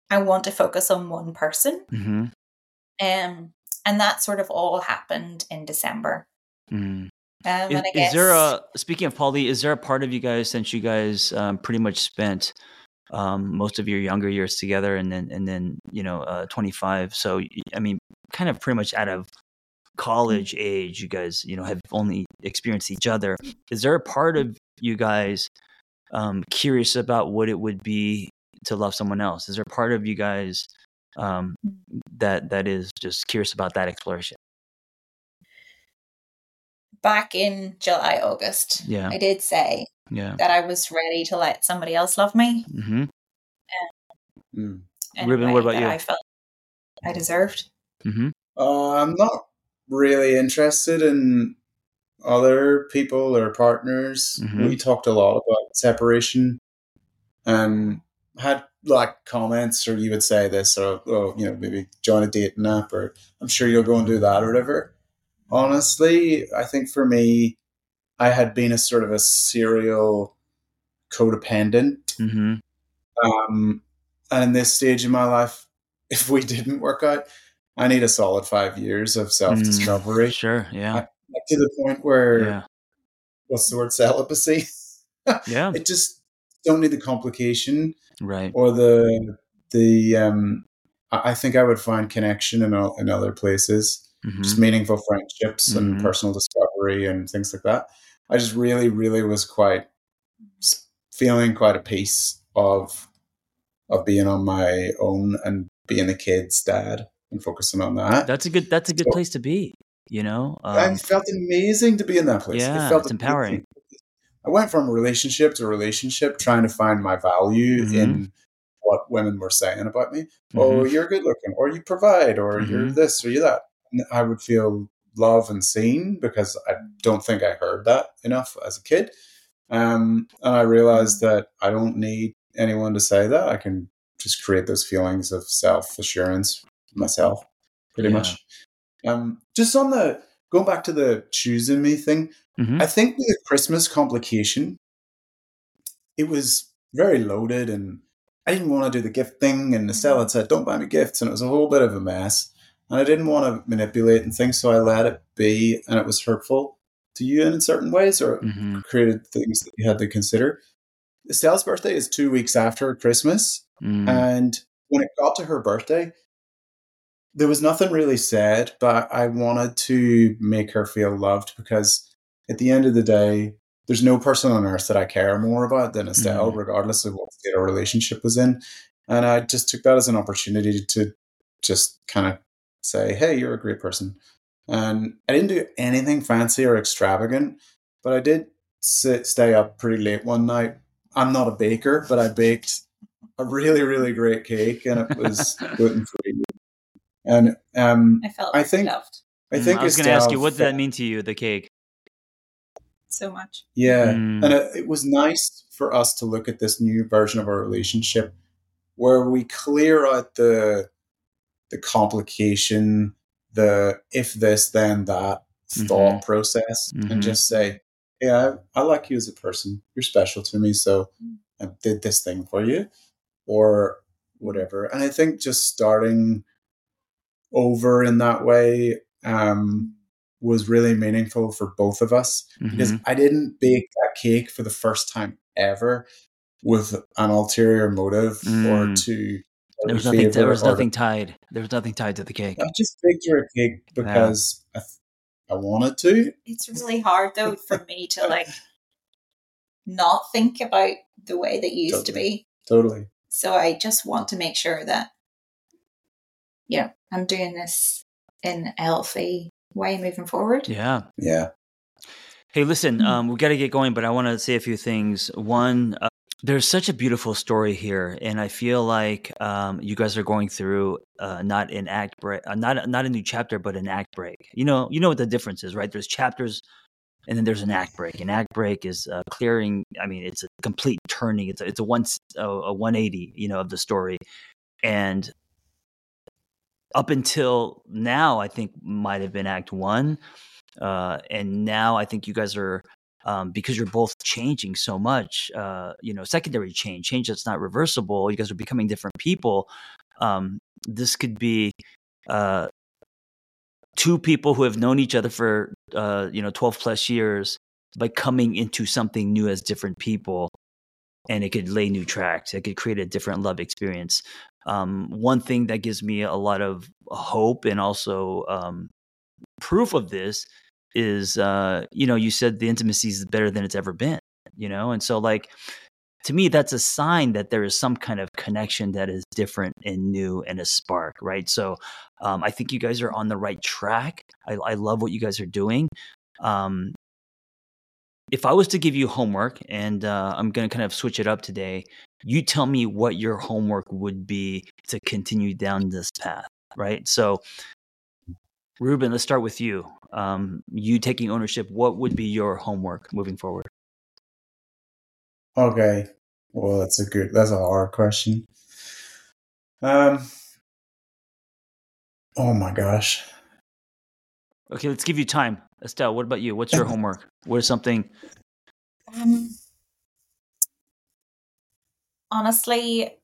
I want to focus on one person. Mhm. Um, and that sort of all happened in December. Mhm. Um, Is, and I is there a speaking of poly? Is there a part of you guys since you guys um, pretty much spent um, most of your younger years together, and then and then you know uh, twenty five? So I mean, kind of pretty much out of college age, you guys you know have only experienced each other. Is there a part of you guys um, curious about what it would be to love someone else? Is there a part of you guys um, that that is just curious about that exploration? back in July, August, Yeah, I did say yeah. that I was ready to let somebody else love me. hmm Mm. in Ruben, what about you? I felt I deserved. Hmm Uh, I'm not really interested in other people or partners. Mhm. We talked a lot about separation and had like comments, or you would say this, or oh, you know, maybe join a dating app, or I'm sure you'll go and do that, or whatever. Honestly, I think for me, I had been a sort of a serial codependent hmm um, and in this stage of my life, [laughs] if we didn't work out, I need a solid five years of self discovery Sure. Yeah. to the point where Yeah. what's the word celibacy? [laughs] Yeah. it just don't need the complication Right. or the the. Um, I I think I would find connection in o- in other places, hmm just meaningful friendships Mhm. and personal discovery and things like that. I just really, really was quite feeling quite a peace of of being on my own and being a kid's dad and focusing on that. That's a good. That's a good So- place to be. You know. I Um, felt amazing to be in that place. Yeah, it felt it's empowering. I went from relationship to relationship, trying to find my value Mhm. in what women were saying about me. mhm. Oh, you're good looking, or you provide, or you're Mhm. this, or you're that. And I would feel love and seen because I don't think I heard that enough as a kid. Um, and I realized that I don't need anyone to say that. I can just create those feelings of self assurance myself, pretty Yeah. much. Um, just on the going back to the choosing me thing, Mhm. I think the Christmas complication, it was very loaded and I didn't want to do the gift thing and Estelle had said, Don't buy me gifts and it was a whole bit of a mess. And I didn't want to manipulate and things, so I let it be and it was hurtful to you in certain ways or Mhm. created things that you had to consider. Estelle's birthday is two weeks after Christmas. Mm. And when it got to her birthday, there was nothing really said, but I wanted to make her feel loved because at the end of the day, there's no person on earth that I care more about than Estelle, Mhm. regardless of what state our relationship was in. And I just took that as an opportunity to just kind of say, hey, you're a great person. And I didn't do anything fancy or extravagant, but I did sit, stay up pretty late one night. I'm not a baker, but I baked a really, really great cake, and it was [laughs] gluten free. And um, I felt I think- loved I think Mm, I was going to ask you, what did that mean to you, the cake? so much. Yeah, Mm. and it, it was nice for us to look at this new version of our relationship where we clear out the the complication, the if this then that thought process, Mhm. and just say, "Yeah, I, I like you as a person. You're special to me, so I did this thing for you, or whatever." And I think just starting over in that way um, was really meaningful for both of us because Mhm. I didn't bake that cake for the first time ever with an ulterior motive or Mm. to There was nothing. There was or to- tied. There was nothing tied to the cake. I just baked her a cake because I, th- I wanted to. It's really hard though [laughs] for me to like not think about the way that you used to be. Totally. So I just want to make sure that you know I'm doing this in a healthy way moving forward. Yeah. Yeah. Hey, listen, Mhm. um, we got to get going, but I want to say a few things. One, uh, there's such a beautiful story here, and I feel like um, you guys are going through uh, not an act break, uh, not not a new chapter, but an act break. You know, you know what the difference is, right? There's chapters, and then there's an act break. An act break is uh, clearing. I mean, it's a complete turning. It's a, it's a one a, a 180, you know, of the story, and up until now, I think might have been Act One uh, and now I think you guys are um, because you're both changing so much. Uh, you know, secondary change, change that's not reversible. You guys are becoming different people. Um, this could be uh, two people who have known each other for uh, you know twelve plus years, but coming into something new as different people, and it could lay new tracks. It could create a different love experience. Um, one thing that gives me a lot of hope and also um, proof of this is uh you know you said the intimacy is better than it's ever been you know? And so like to me that's a sign that there is some kind of connection that is different and new and a spark right? So um, i think you guys are on the right track. I, I love what you guys are doing. Um, if i was to give you homework and uh, i'm going to kind of switch it up today you tell me what your homework would be to continue down this path right so Ruben, let's start with you. Um, you taking ownership, what would be your homework moving forward? Okay. Well, that's a good. That's a hard question. Um. Oh my gosh. Okay, let's give you time. Estelle, what about you? What's your [laughs] homework? What is something? Um, honestly,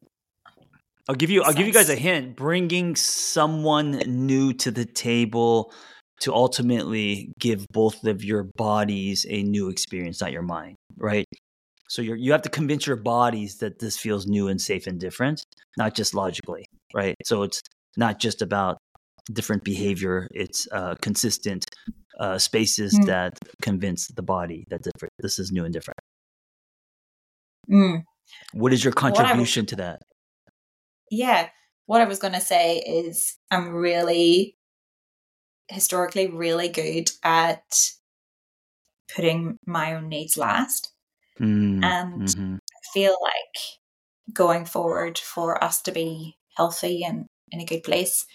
I'll give you. I'll give you guys a hint. Bringing someone new to the table to ultimately give both of your bodies a new experience, not your mind, right? So you you have to convince your bodies that this feels new and safe and different, not just logically, right? So it's not just about different behavior; it's uh, consistent uh, spaces Mm. that convince the body that different. This is new and different. mm, What is your contribution to that? yeah, what I was going to say is I'm really historically really good at putting my own needs last. Mm, And mhm. I feel like going forward for us to be healthy and in a good place,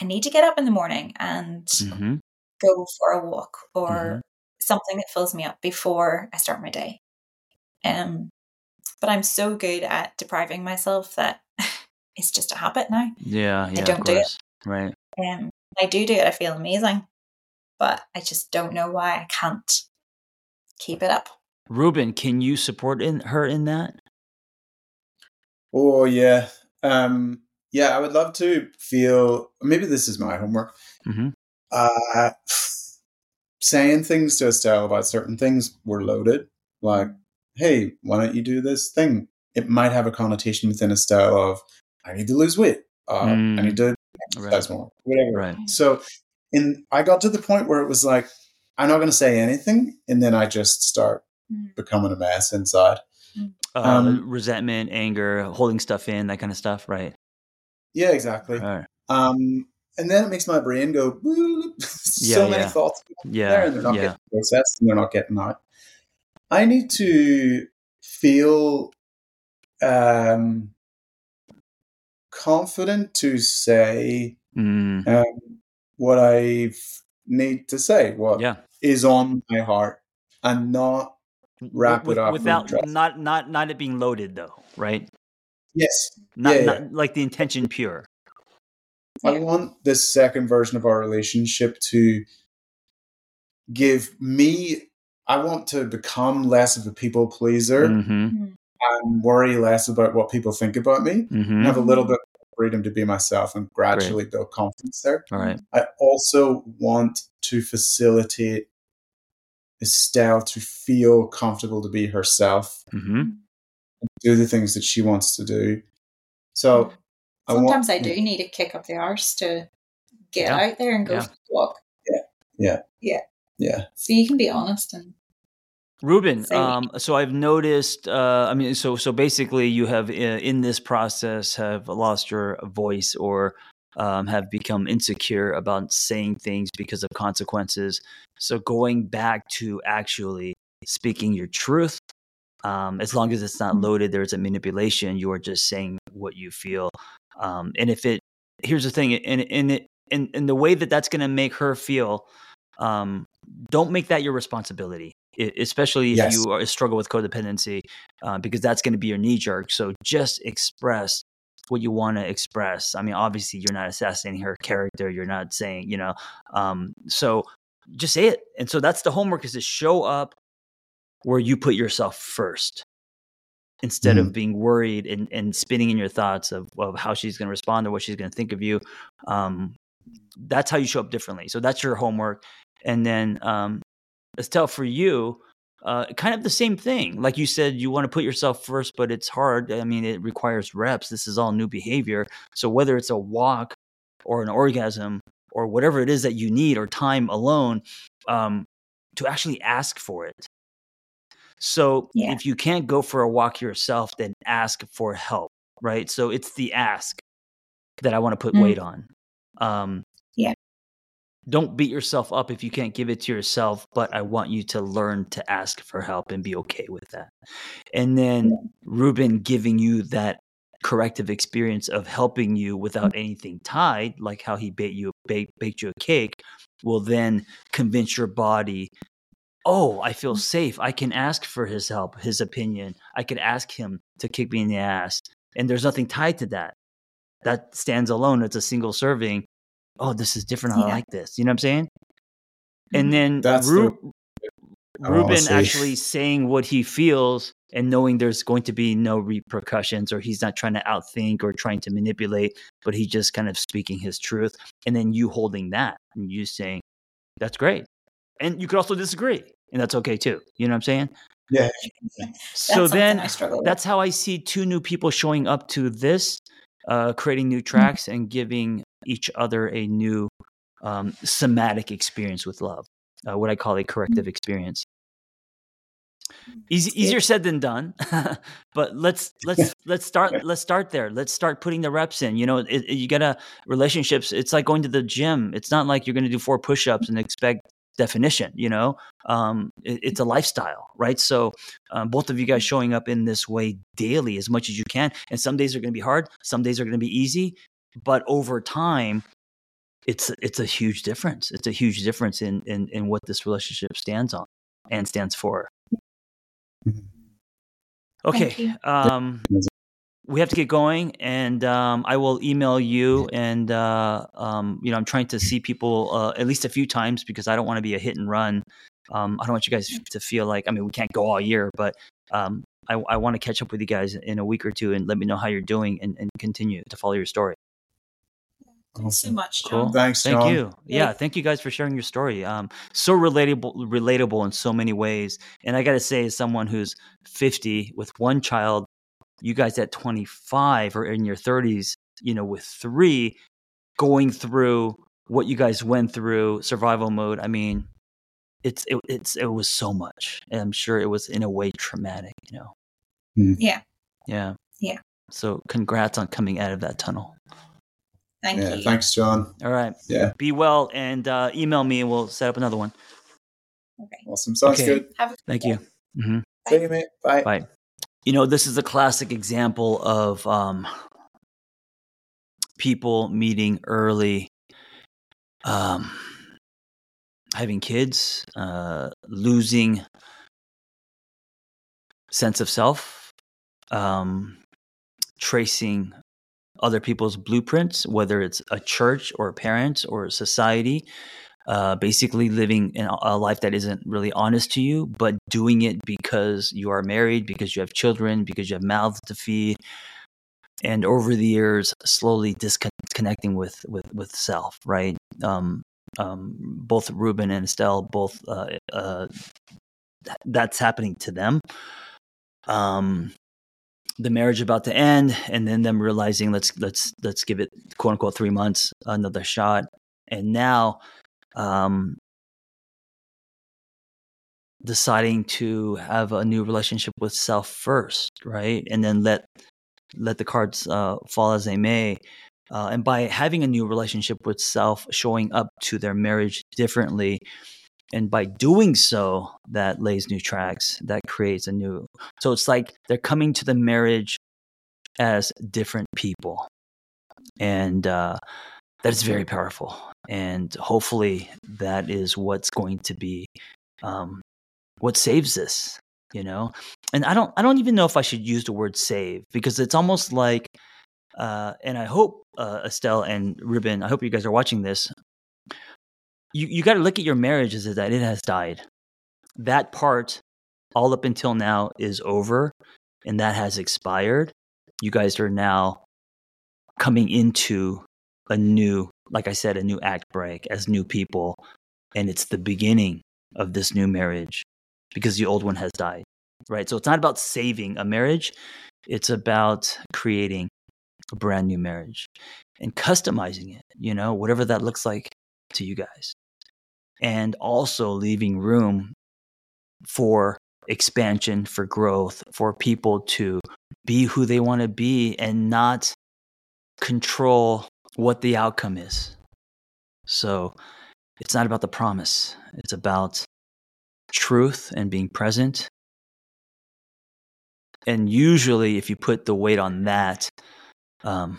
I need to get up in the morning and Mhm. go for a walk or Mhm. something that fills me up before I start my day. Um, but I'm so good at depriving myself that [laughs] it's just a habit now. Yeah, yeah, I don't of do it. Right. Um, I do do it. I feel amazing, but I just don't know why I can't keep it up. Ruben, can you support in her in that? Oh yeah. Um. Yeah, I would love to feel. Maybe this is my homework. Mhm. Uh, [sighs] saying things to Estelle about certain things were loaded. Like, hey, why don't you do this thing? It might have a connotation within a style of, I need to lose weight. Uh, I Mm. need to Right. exercise more. Whatever. Right. So, in I got to the point where it was like, I'm not going to say anything, and then I just start Mm. becoming a mess inside. Uh, Um, resentment, anger, holding stuff in, that kind of stuff. Right. Yeah, exactly. Right. Um, and then it makes my brain go [laughs] so Yeah, many yeah. thoughts there Yeah. and they're not Yeah. getting processed and they're not getting out. I need to feel um, confident to say Mm, um, what I need to say, what is yeah. is on my heart, and not wrap With- it up without not not not it being loaded though, right? Yes, Not, Yeah, not yeah. like the intention pure. I want this second version of our relationship to give me. I want to become less of a people pleaser Mm-hmm. and worry less about what people think about me, Mm-hmm. and have a little bit of freedom to be myself and gradually build confidence there. All right. I also want to facilitate Estelle to feel comfortable to be herself, Mm-hmm. do the things that she wants to do. So I want- Sometimes I, do need a kick up the arse to get Yeah. out there and go Yeah. for a walk. Yeah. Yeah. Yeah. Yeah, So you can be honest and Ruben, um, so I've noticed. Uh, I mean, so so basically, you have uh, in this process have lost your voice or um, have become insecure about saying things because of consequences. So going back to actually speaking your truth, um, as long as it's not Mhm. loaded, there's a manipulation. You are just saying what you feel, um, and if it here's the thing, and in it in, in the way that that's going to make her feel, um, don't make that your responsibility especially if Yes. you are, struggle with codependency, uh, because that's going to be your knee jerk. So just express what you want to express. I mean, obviously, you're not assassinating her character. You're not saying, you know, um, so just say it. And so that's the homework: is to show up where you put yourself first. Instead of being worried and, and spinning in your thoughts of, of how she's going to respond or what she's going to think of you, um, that's how you show up differently. So that's your homework. And then um, Estelle, for you, uh, kind of the same thing. Like you said, you want to put yourself first, but it's hard. I mean, it requires reps. This is all new behavior. So whether it's a walk or an orgasm or whatever it is that you need or time alone, um, to actually ask for it. So Yeah. if you can't go for a walk yourself, then ask for help, right? So it's the ask that I want to put Mm. weight on. Um, Yeah. Don't beat yourself up if you can't give it to yourself, but I want you to learn to ask for help and be okay with that. And then Ruben giving you that corrective experience of helping you without anything tied, like how he baked you baked, baked you a cake, will then convince your body, oh, I feel mm. safe. I can ask for his help, his opinion. I could ask him to kick me in the ass. And there's nothing tied to that. That stands alone. It's a single serving. Oh, this is different. I Yeah. like this. You know what I'm saying? And mm-hmm. then That's the- Ru- I wanna Ruben see. actually saying what he feels and knowing there's going to be no repercussions or he's not trying to outthink or trying to manipulate, but he's just kind of speaking his truth. And then you holding that and you saying, that's great. And you could also disagree, and that's okay too. You know what I'm saying? yeah. so then I struggle with. that's how I see two new people showing up to this, uh, creating new Mm-hmm. tracks and giving each other a new um, somatic experience with love, uh, what I call a corrective experience. Easy, easier said than done, [laughs] but let's let's [laughs] let's start let's start there. Let's start putting the reps in. You know, it, it- you gotta relationships. It's like going to the gym. It's not like you're gonna do four push-ups and expect definition. You know, um, it, it's a lifestyle, right? So um, both of you guys showing up in this way daily as much as you can, and some days are gonna be hard, some days are gonna be easy, but over time, it's it's a huge difference. It's a huge difference in in in what this relationship stands on and stands for. Okay. Um, we have to get going, and um, I will email you. And uh, um, you know, I'm trying to see people uh, at least a few times because I don't want to be a hit and run. Um, I don't want you guys to feel like I mean we can't go all year, but um, I, I want to catch up with you guys in a week or two and let me know how you're doing and, and continue to follow your story. Thanks so Awesome. much, Cool. John. Thanks, Thank John. you. Yeah, thank you guys for sharing your story. Um, so relatable, relatable in so many ways. And I got to say, as someone who's 50 with one child, you guys at 25 or in your 30s, you know, with three, going through what you guys went through, survival mode. I mean, it's it, it's it was so much, and I'm sure it was in a way traumatic. You know. Yeah. Yeah. Yeah. So congrats on coming out of that tunnel. Thank yeah, you. thanks, John. All right. Yeah. Be well and uh, email me and we'll set up another one. Okay. Awesome. Sounds Okay. good. Have a Thank you. hmm See you, mate. Bye. Bye. You know, this is a classic example of um, people meeting early, um, having kids, uh, losing sense of self, um, tracing other people's blueprints, whether it's a church or a parent or a society. Uh, basically, living in a- life that isn't really honest to you, but doing it because you are married, because you have children, because you have mouths to feed, and over the years, slowly disconnecting with with with self. Right. Um, um, both Ruben and Estelle, both uh, uh, th- that's happening to them. Um, the marriage about to end, and then them realizing let's let's let's give it quote unquote three months another shot, and now um, deciding to have a new relationship with self first, right, and then let let the cards uh, fall as they may. Uh, and by having a new relationship with self, showing up to their marriage differently, and by doing so, that lays new tracks. That creates a new. So it's like they're coming to the marriage as different people, and uh, that is very powerful. And hopefully, that is what's going to be um, what saves this. You know, and I don't. I don't even know if I should use the word save because it's almost like. Uh, and I hope uh, Estelle and Ruben, I hope you guys are watching this. You you got to look at your marriage as that it has died. That part, all up until now, is over, and that has expired. You guys are now coming into a new, like I said, a new act break as new people, and it's the beginning of this new marriage because the old one has died. Right. So it's not about saving a marriage; it's about creating a brand new marriage and customizing it, you know, whatever that looks like to you guys. And also leaving room for expansion, for growth, for people to be who they want to be and not control what the outcome is. So it's not about the promise, it's about truth and being present. And usually, if you put the weight on that, um,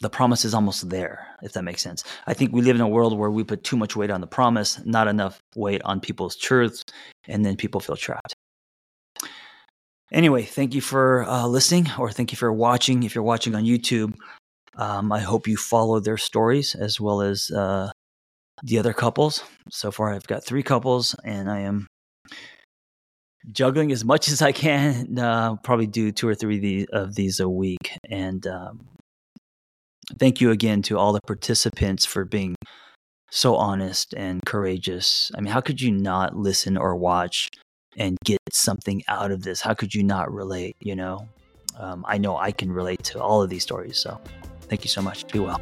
the promise is almost there, if that makes sense. I think we live in a world where we put too much weight on the promise, not enough weight on people's truths, and then people feel trapped. Anyway, thank you for uh, listening, or thank you for watching. If you're watching on YouTube, um, I hope you follow their stories as well as uh, the other couples. So far, I've got three couples, and I am juggling as much [laughs] as I can. Uh, probably do two or three of these, a week. And um, thank you again to all the participants for being so honest and courageous. I mean, how could you not listen or watch and get something out of this? How could you not relate? You know, um, I know I can relate to all of these stories. So Thank you so much. Be well.